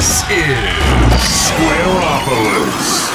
This is Squareopolis.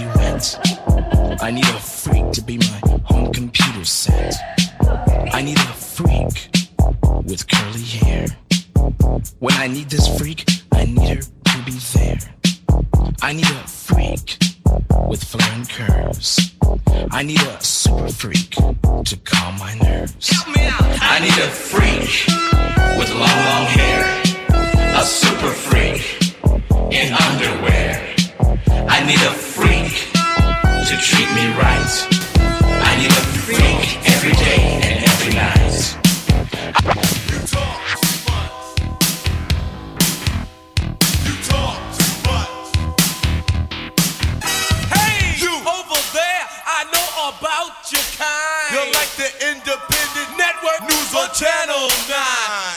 you. I need a freak to be my home computer set. I need a freak with curly hair. When I need this freak, I need her to be there. I need a freak with flaring curves. I need a super freak to calm my nerves. Help me out. I need a freak with long, long hair. A super freak in underwear. I need a freak to treat me right. I need a freak every day and every night. You talk too much. You talk too much. Hey, you over there, I know about your kind. You're like the independent network news on Channel 9.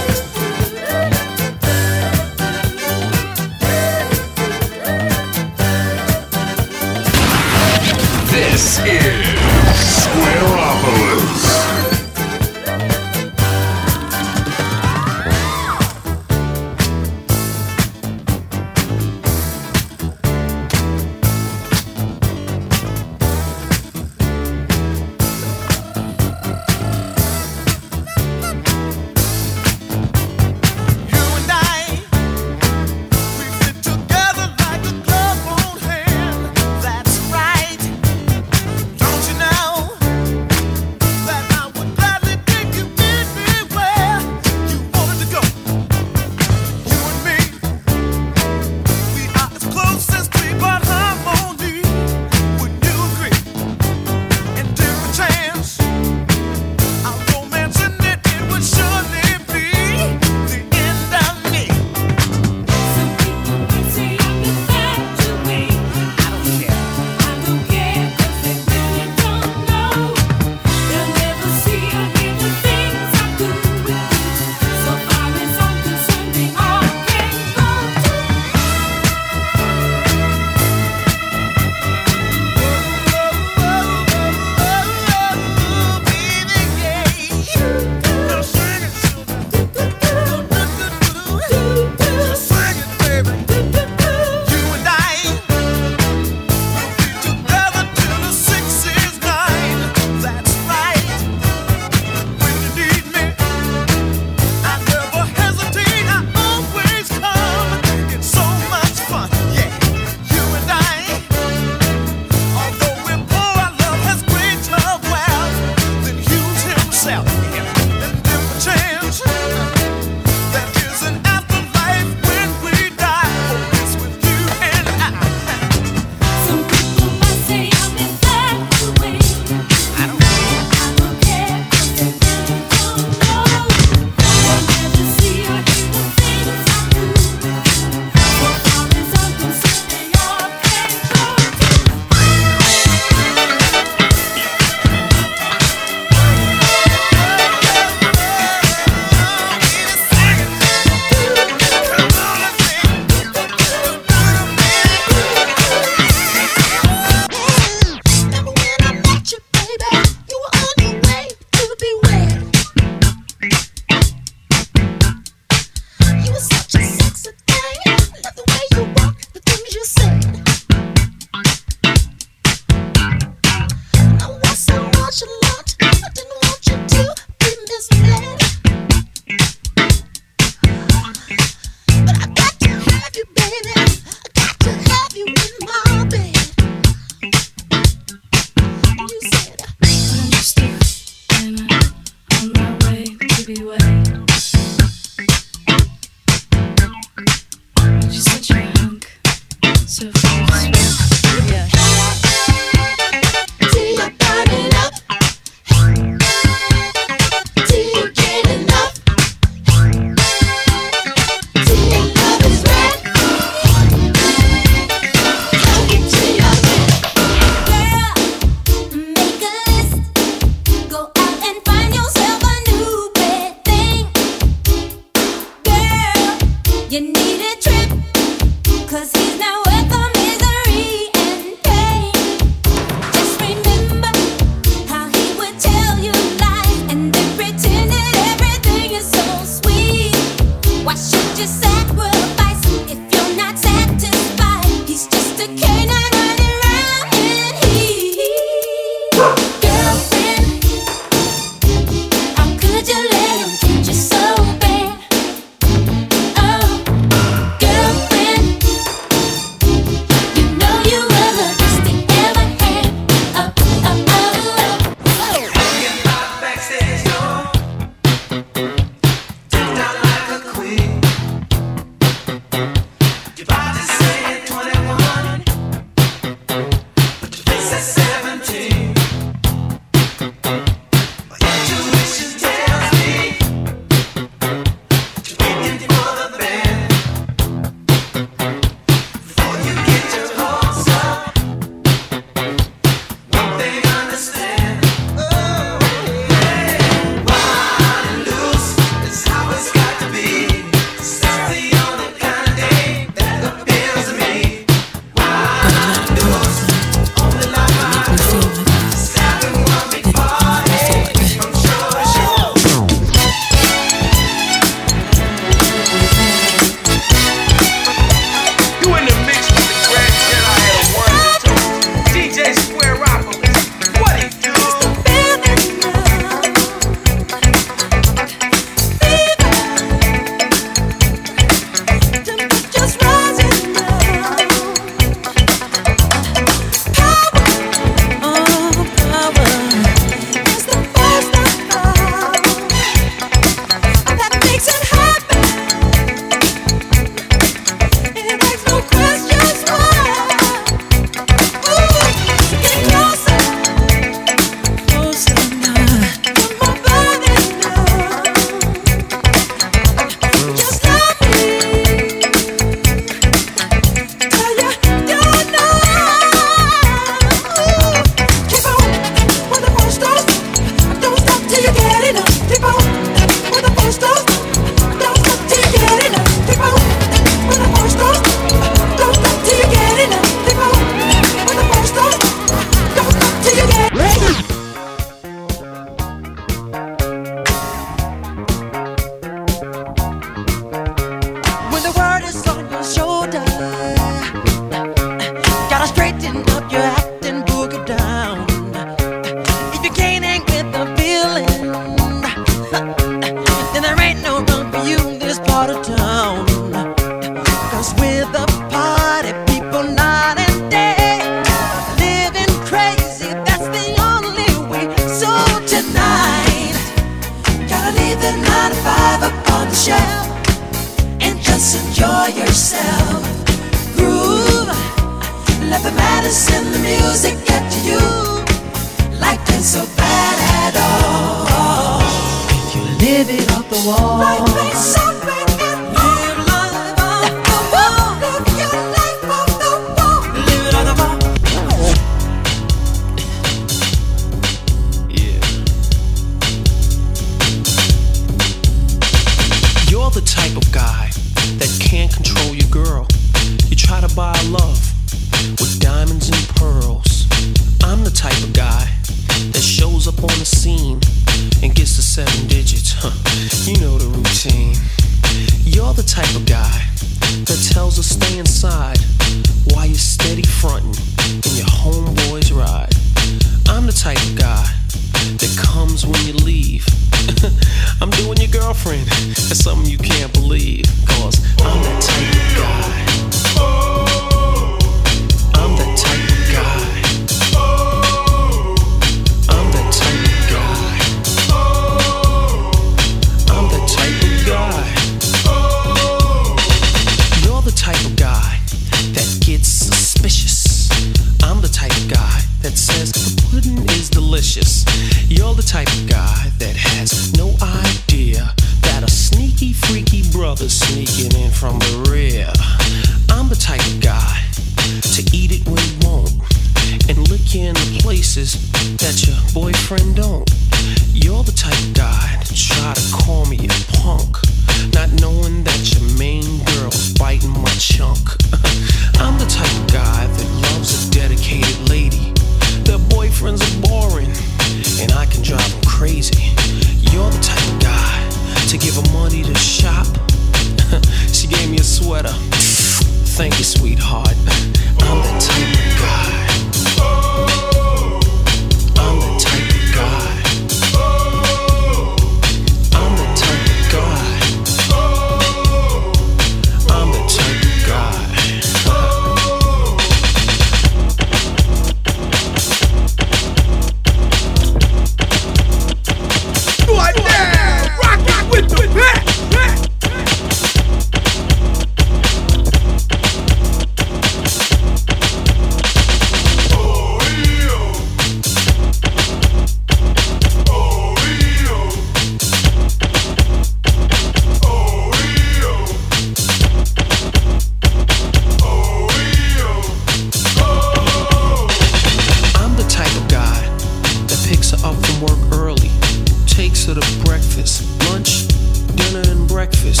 to the breakfast, lunch, dinner, and breakfast.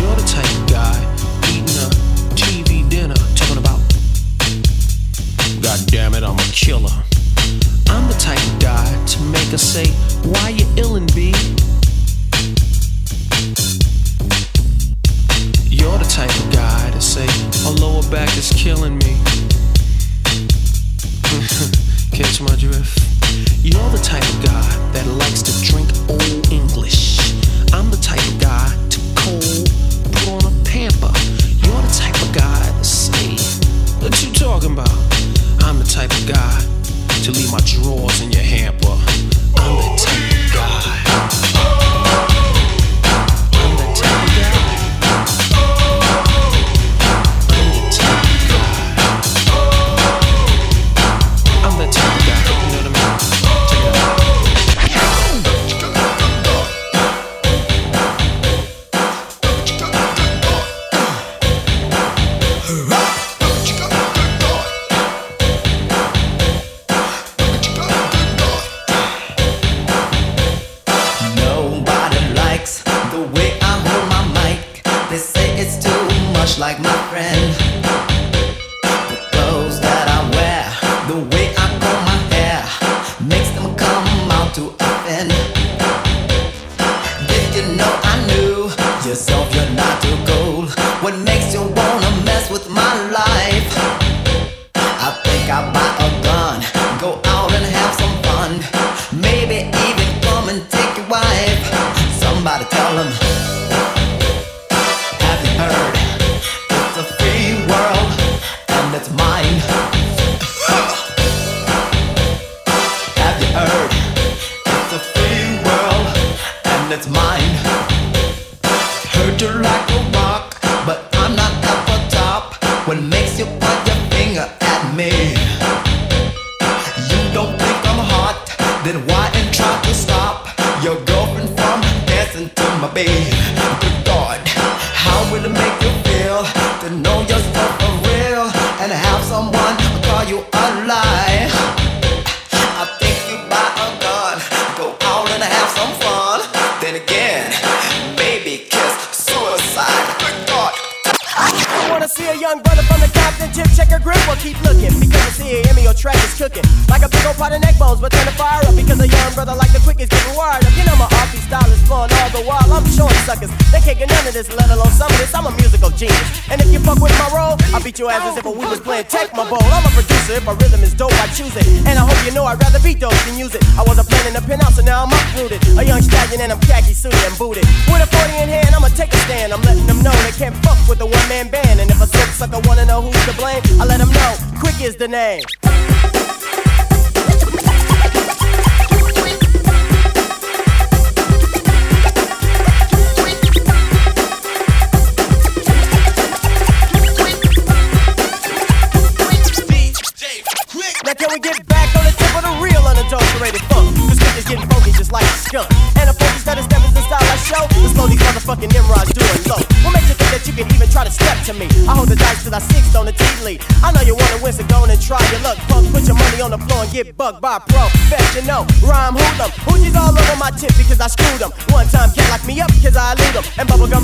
You're the type of guy eating a TV dinner, talking about, God damn it, I'm a killer. I'm the type of guy to make us say, Why you ill and be? You're the type of guy to say, My lower back is killing me. Catch my drift. You're the type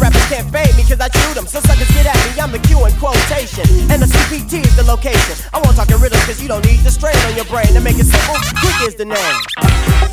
rappers can't fade me cause I chewed them. So suckers get at me, I'm the Q in quotation. And the CPT is the location. I won't talk in riddles cause you don't need the strain on your brain. To make it simple, Quik is the name.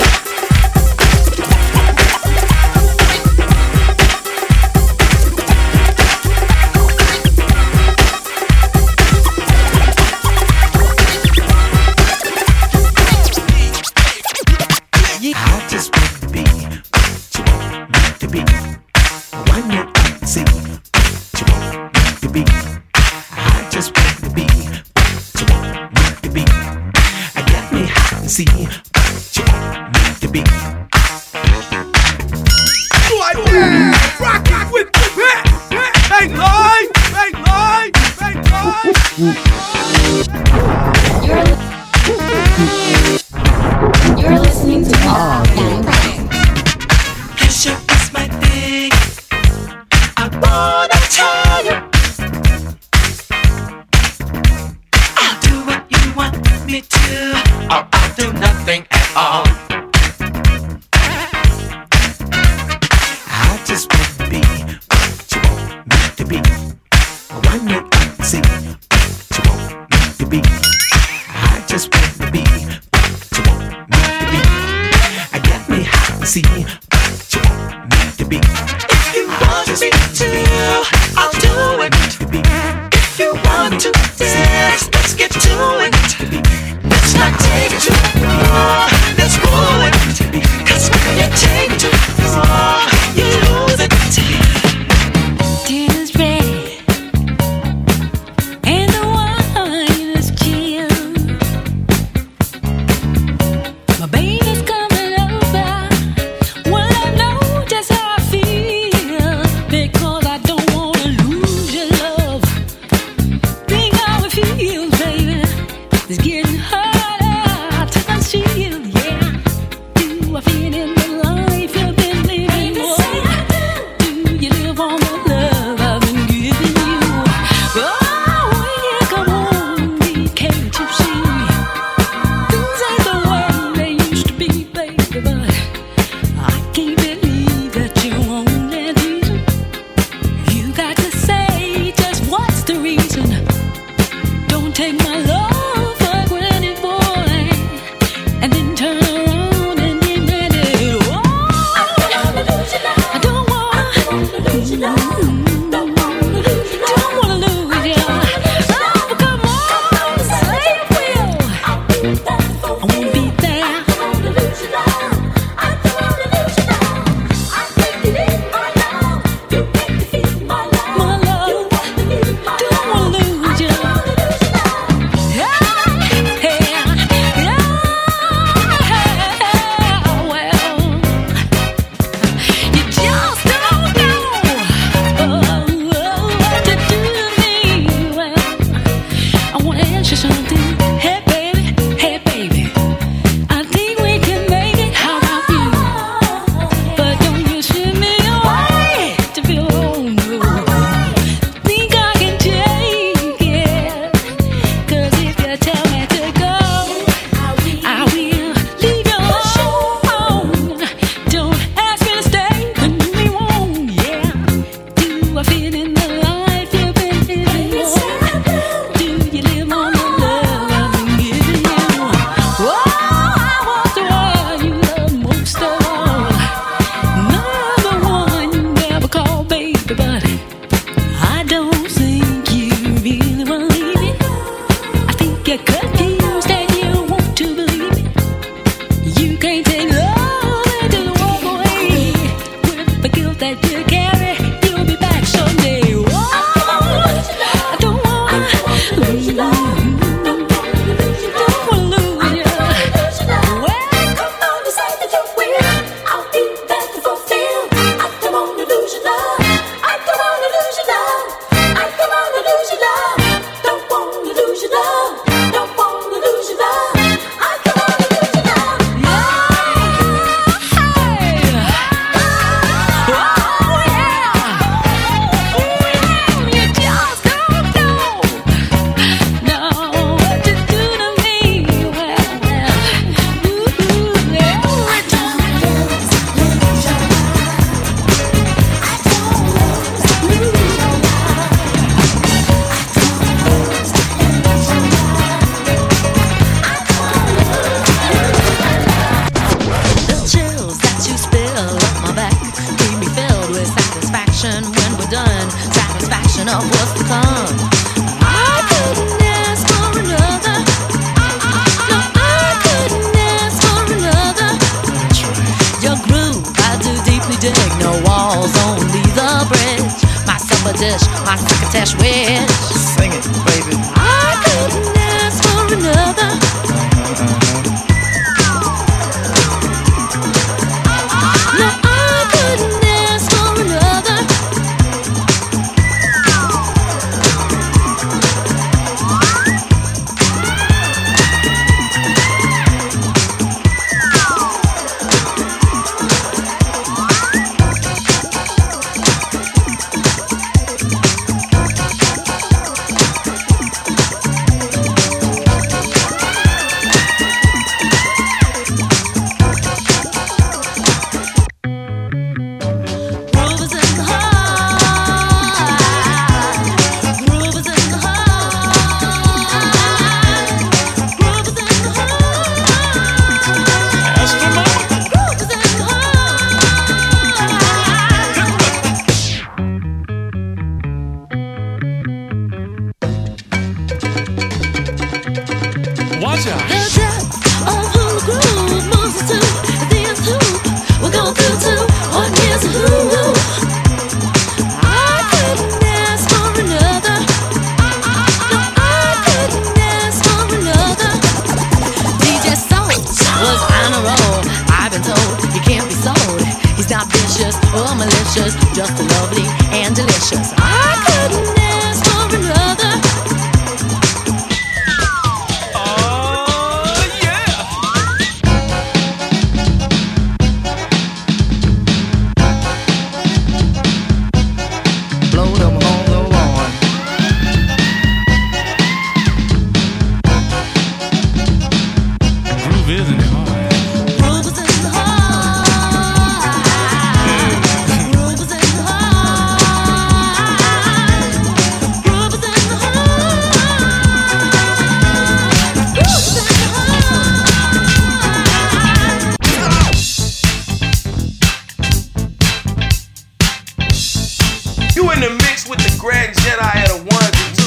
in the mix with the Grand Jedi at a one and two.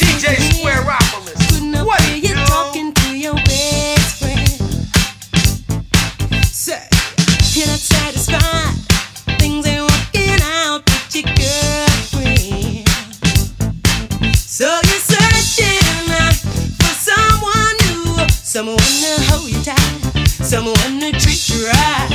DJ Squareopolis. What are you talking to your best friend? Say, you're not satisfied. Things ain't working out with your girlfriend. So you're searching uh, for someone new, someone to hold you tight, someone to treat you right.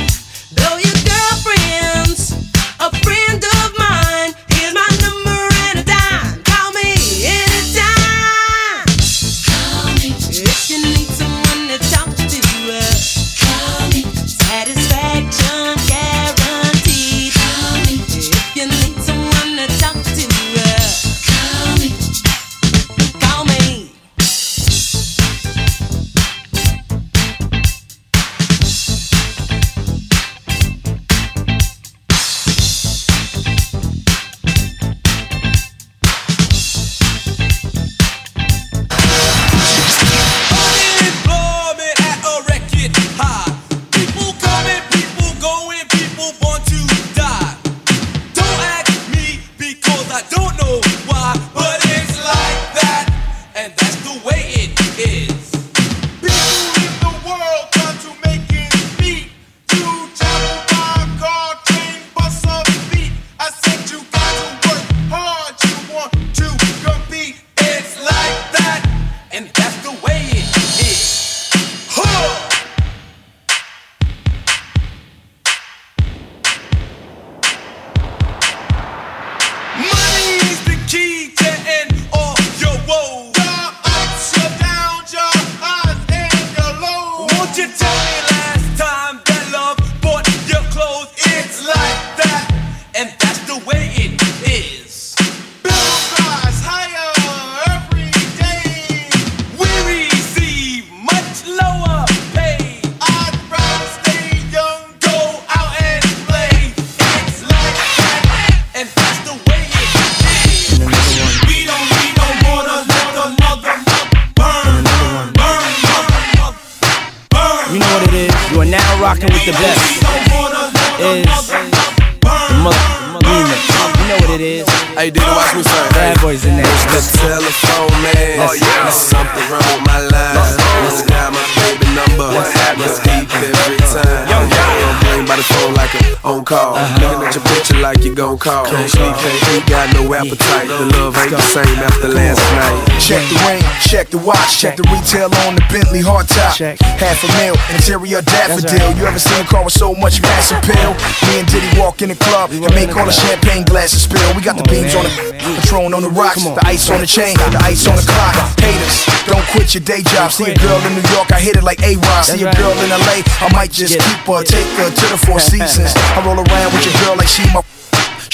Call. Can't sleep, can't eat, got no appetite. The love ain't the same after last night. Check the ring, check the watch, check the retail on the Bentley hardtop. Half a mil, interior daffodil. You ever seen a car with so much mass appeal? Me and Diddy walk in the club and make all the champagne glasses spill. We got the beams on the Patron on the rocks, the ice on the chain, the ice on the clock. Haters, don't quit your day job. See a girl in New York, I hit it like A-Rod. See a girl in LA, I might just keep her, take her to the Four Seasons. I roll around with your girl like she my.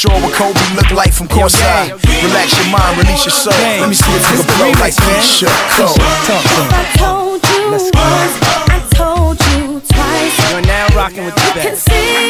Show her what Kobe look like from courtside. Relax your mind, release your soul. Let me see if you can blow like Keyshia Cole. I told you once, I told you twice. You're now rocking with the You best.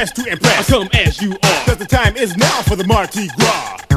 Dressed to impress. Or come as you are. Cause the time is now for the Mardi Gras.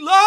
Bang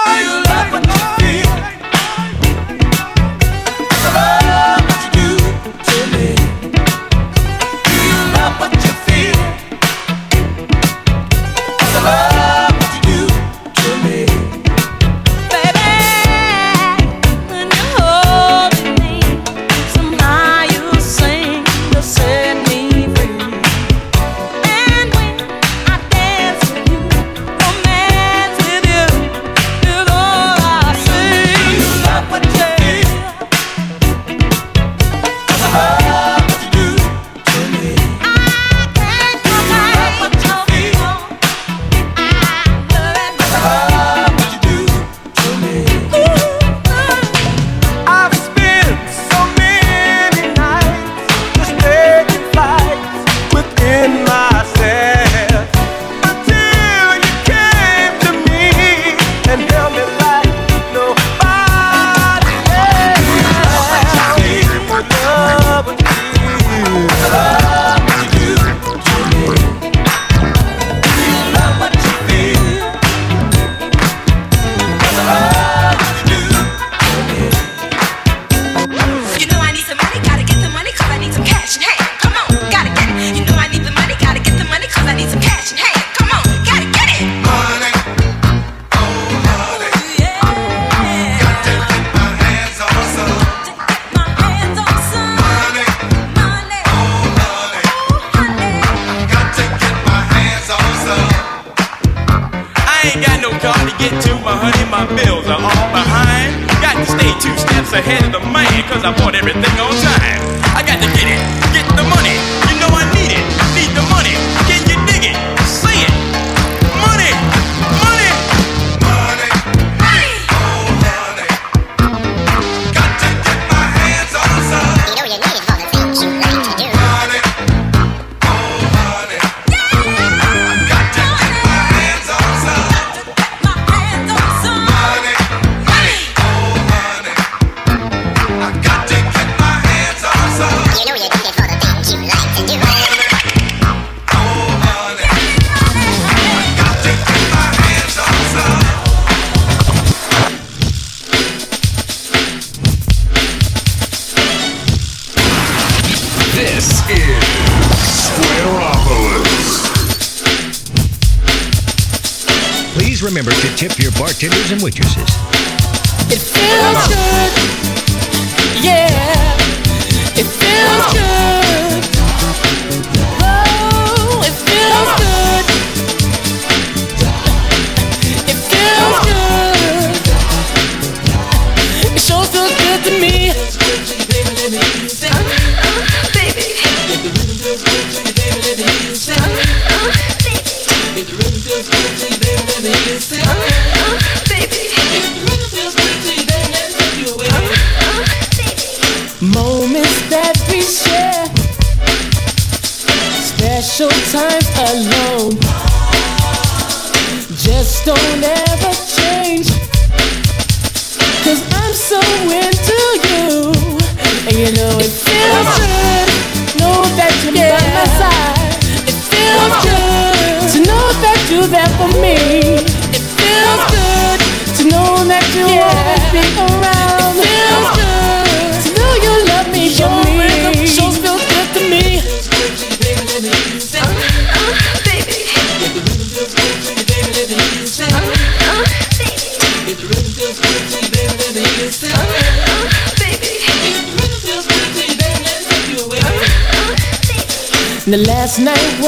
night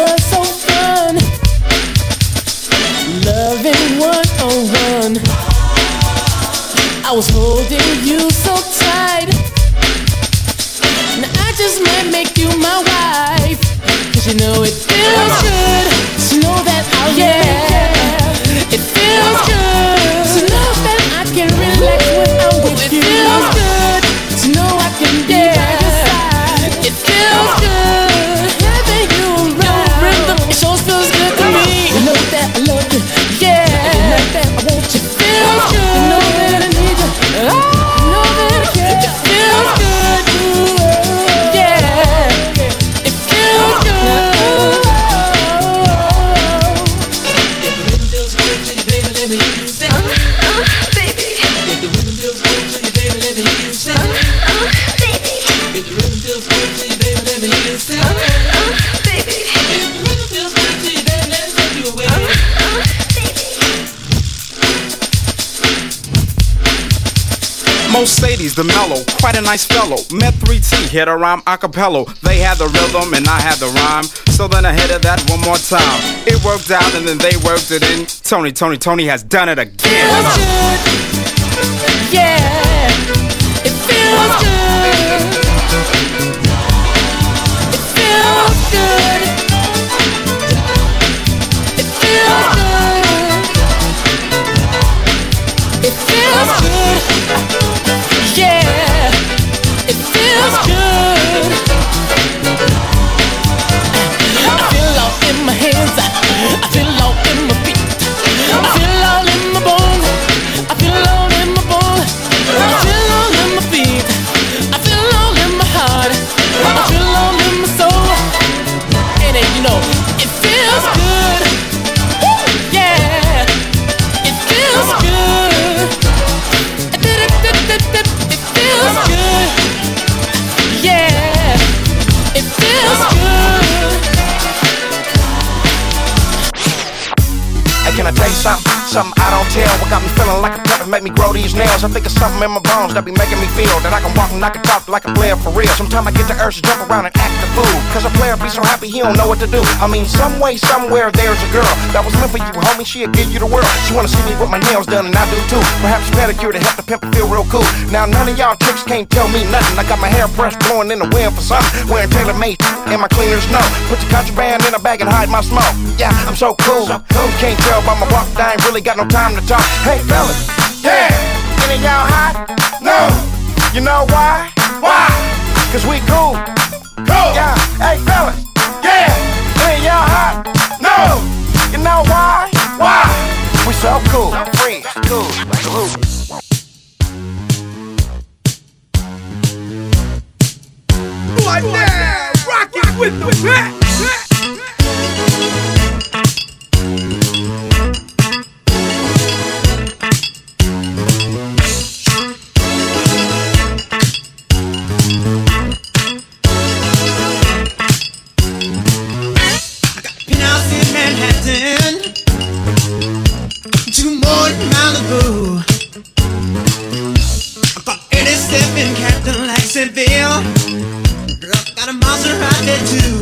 fellow. Met 3T, hit a rhyme a cappella. They had the rhythm and I had the rhyme. So then I hit it that one more time. It worked out and then they worked it in. Tony, Tony, Tony has done it again. Yeah, it feels good. It feels good. It feels good. It feels good. Yeah, Tell. What got me feeling like a puppet make me grow these nails. I think it's something in my bones that be making me feel that I can walk and I can talk like a player for real. Sometimes I get the urge to jump around and act fool. Cause a player be so happy he don't know what to do. I mean, some way, somewhere, there's a girl that was meant for you, homie. She'll give you the world. She wanna see me with my nails done, and I do too. Perhaps pedicure to help the pimp feel real cool. Now, none of y'all chicks can't tell me nothing. I got my hair pressed, blowing in the wind for something. Wearing tailor made and my cleaners know. Put your contraband in a bag and hide my smoke. Yeah, I'm so cool. You can't tell by my walk, I ain't really got no time to talk. Hey, fellas, yeah, any of y'all hot? No. You know why? Why? Cause we cool. Yeah, hey, fellas, yeah, any y'all hot? No. You know why? Why? We so cool. Free, cool, cool. Like that, rock it with the back. Malibu. I caught 87 Captain and Ville. Got a Maserati too.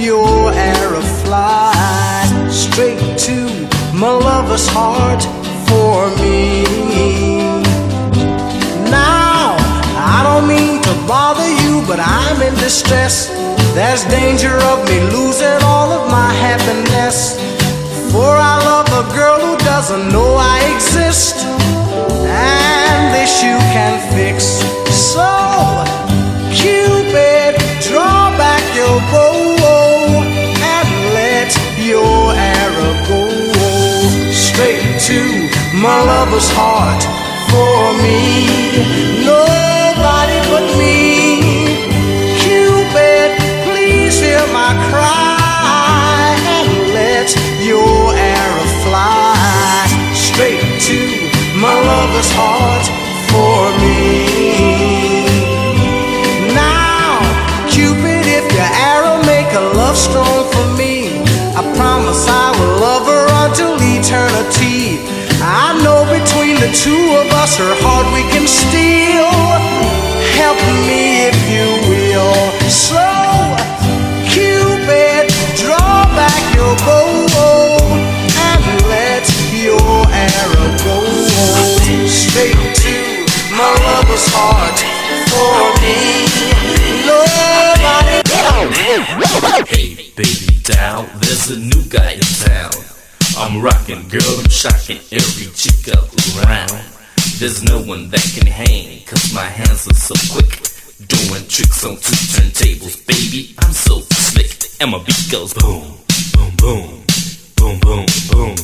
Your arrow fly straight to my lover's heart for me. Now, I don't mean to bother you, but I'm in distress. There's danger of me losing all of my happiness. For I love a girl who doesn't know I exist. And this you can fix. So, Cupid, draw back your bow your arrow go straight to my lover's heart for me. Nobody but me. Cupid, please hear my cry and let your arrow fly straight to my lover's heart for me. Now, two of us her heart we can steal. Help me if you will. So, Cupid, draw back your bow and let your arrow go straight to my lover's heart for me. Nobody. Hey, baby doll, there's a new guy in town. I'm rocking, girl, I'm shocking every chick around. There's no one that can hang, cause my hands are so quick. Doing tricks on two turntables, baby, I'm so slick. And my beat goes boom, boom, boom, boom, boom, boom,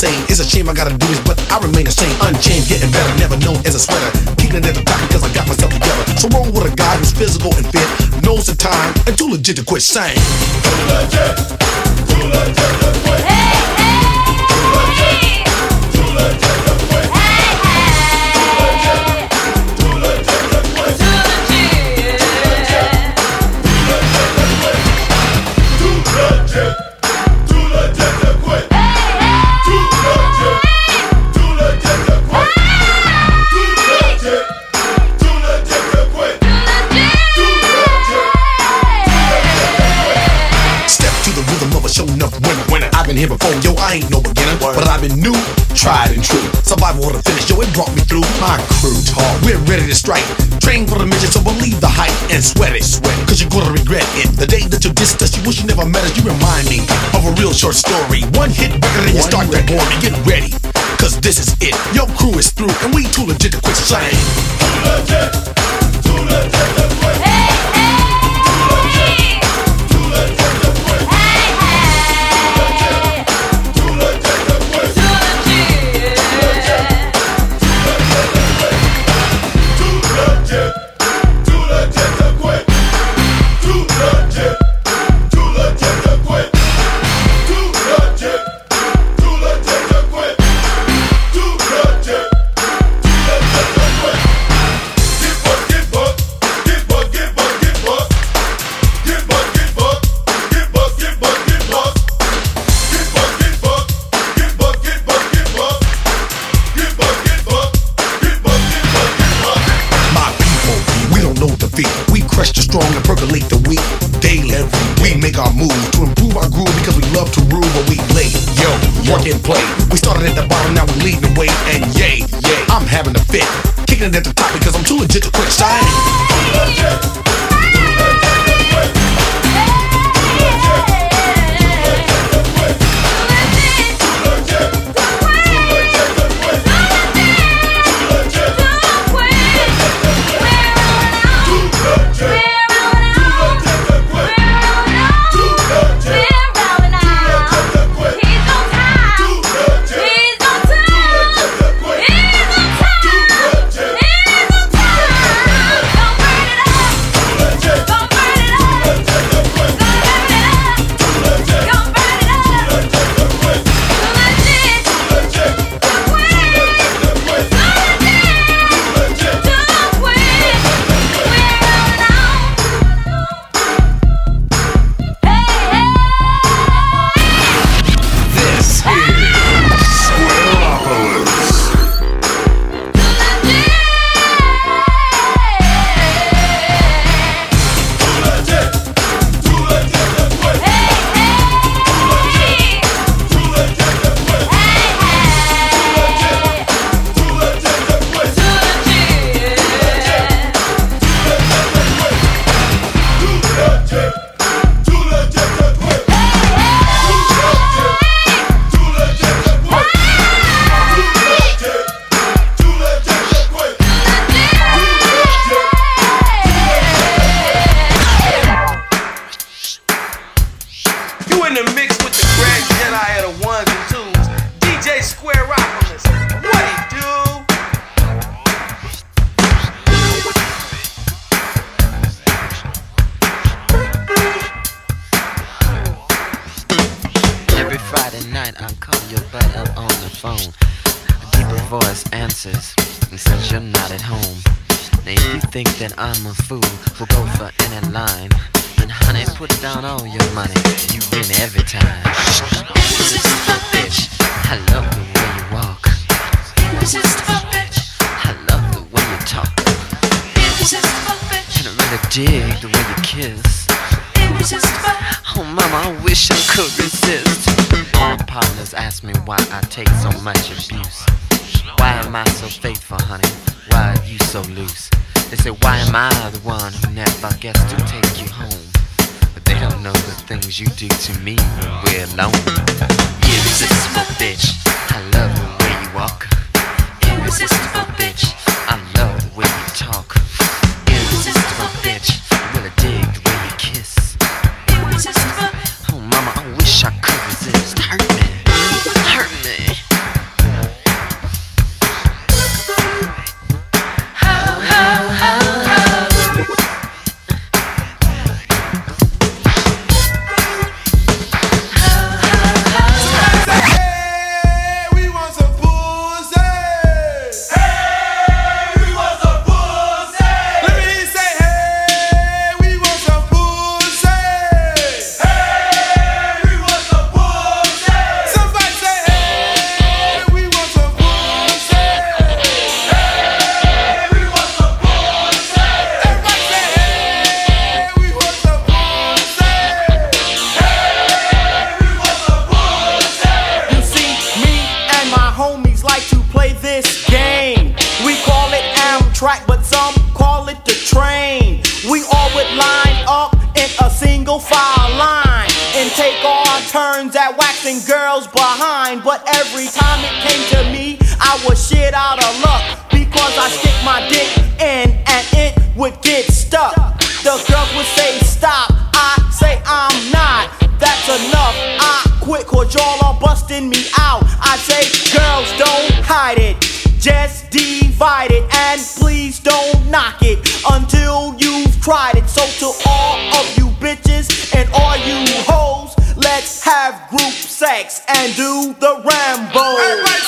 same. It's a shame I gotta do this, but I remain the same. Unchained, getting better, never known as a sweater. Keeping at the back because I got myself together. So roll with a guy who's physical and fit, knows the time, and too legit to quit saying. Too legit, too legit to quit. Hey! to finish. Yo, it brought me through. My crew talk—we're ready to strike. Train for the mission, so believe the hype and sweat it. Sweat. Cause you're gonna regret it. The day that you dissed us, you wish you never met us. You remind me of a real short story. One hit record and you start that boring. Get ready, cause this is it. Your crew is through, and we too legit to quit saying. Legit. having a fit. Kicking it at the top because I'm too legit to quit shining. single file line and take our turns at waxing girls behind. But every time it came to me, I was shit out of luck because I stick my dick in and it would get stuck. The girls would say stop, I say I'm not. That's enough. I quit cause y'all are busting me out. I say girls don't hide it, just divide it and please don't knock it until you've tried it. So to all and do the Rambo.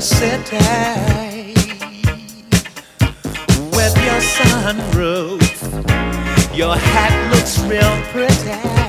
city with your sunroof. Your hat looks real pretty.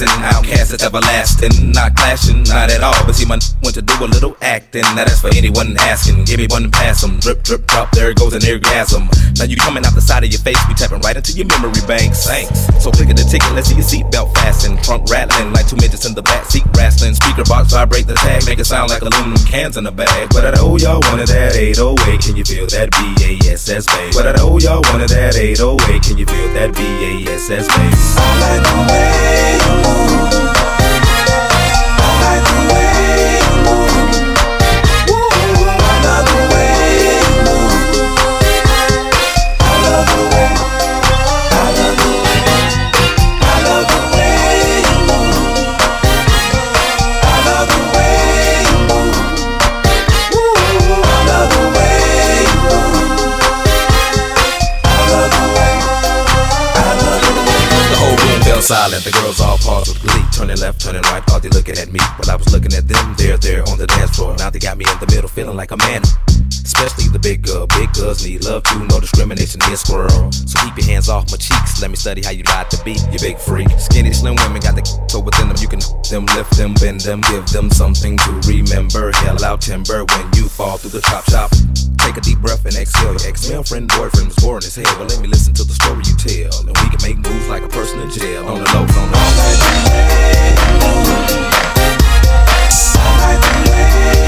Never relaxing. OutKast is everlasting, not clashing, not at all. But see, my want to do a little acting. Now that's for anyone asking. Give me one pass 'em. Drip, drip, drop, there goes an orgasm. Now you coming out the side of your face, we tapping right into your memory bank. Thanks. So click at the ticket, let's see your seatbelt fasten. Trunk rattling like two midgets in the back seat wrestling. Speaker box vibrate the tag, make it sound like aluminum cans in a bag. But I know y'all wanted that 808. Can you feel that BASS bass? But I know y'all wanted that 808. Can you feel that BASS bass? I like the way you silent. The girls all paused with glee. Turning left, turning right. Thought they looking at me. But I was looking at them. They're there on the dance floor. Now they got me in the middle, feeling like a man. Especially the big girl. Big girls need love too, no discrimination is squirrel. So keep your hands off my cheeks. Let me study how you ride the beat, you big freak. Skinny, slim women got the so within them. You can them, lift them, bend them, give them something to remember. Hell out timber when you fall through the chop shop. Take a deep breath and exhale. Your ex-male friend, boyfriend was boring as hell. But let me listen to the story you tell. And we can make moves like a person in jail. On the low, on the Working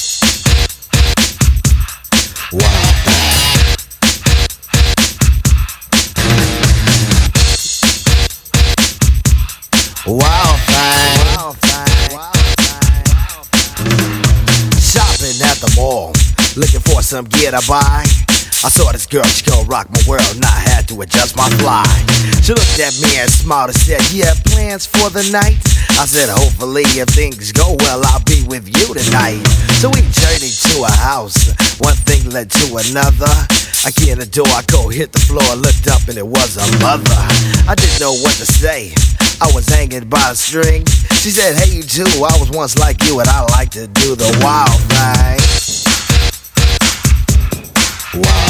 Wild thing. Wild thing. Shopping at the mall, looking for some gear to buy. I saw this girl, she gon' rock my world, and I had to adjust my fly. She looked at me and smiled and said, You have plans for the night? I said, Hopefully, if things go well, I'll be with you tonight. So we journeyed to a house, one thing led to another. I get the door, I go hit the floor, looked up, and it was a mother. I didn't know what to say. I was hanging by a string. She said, Hey, you too, I was once like you, and I like to do the wild thing. Wild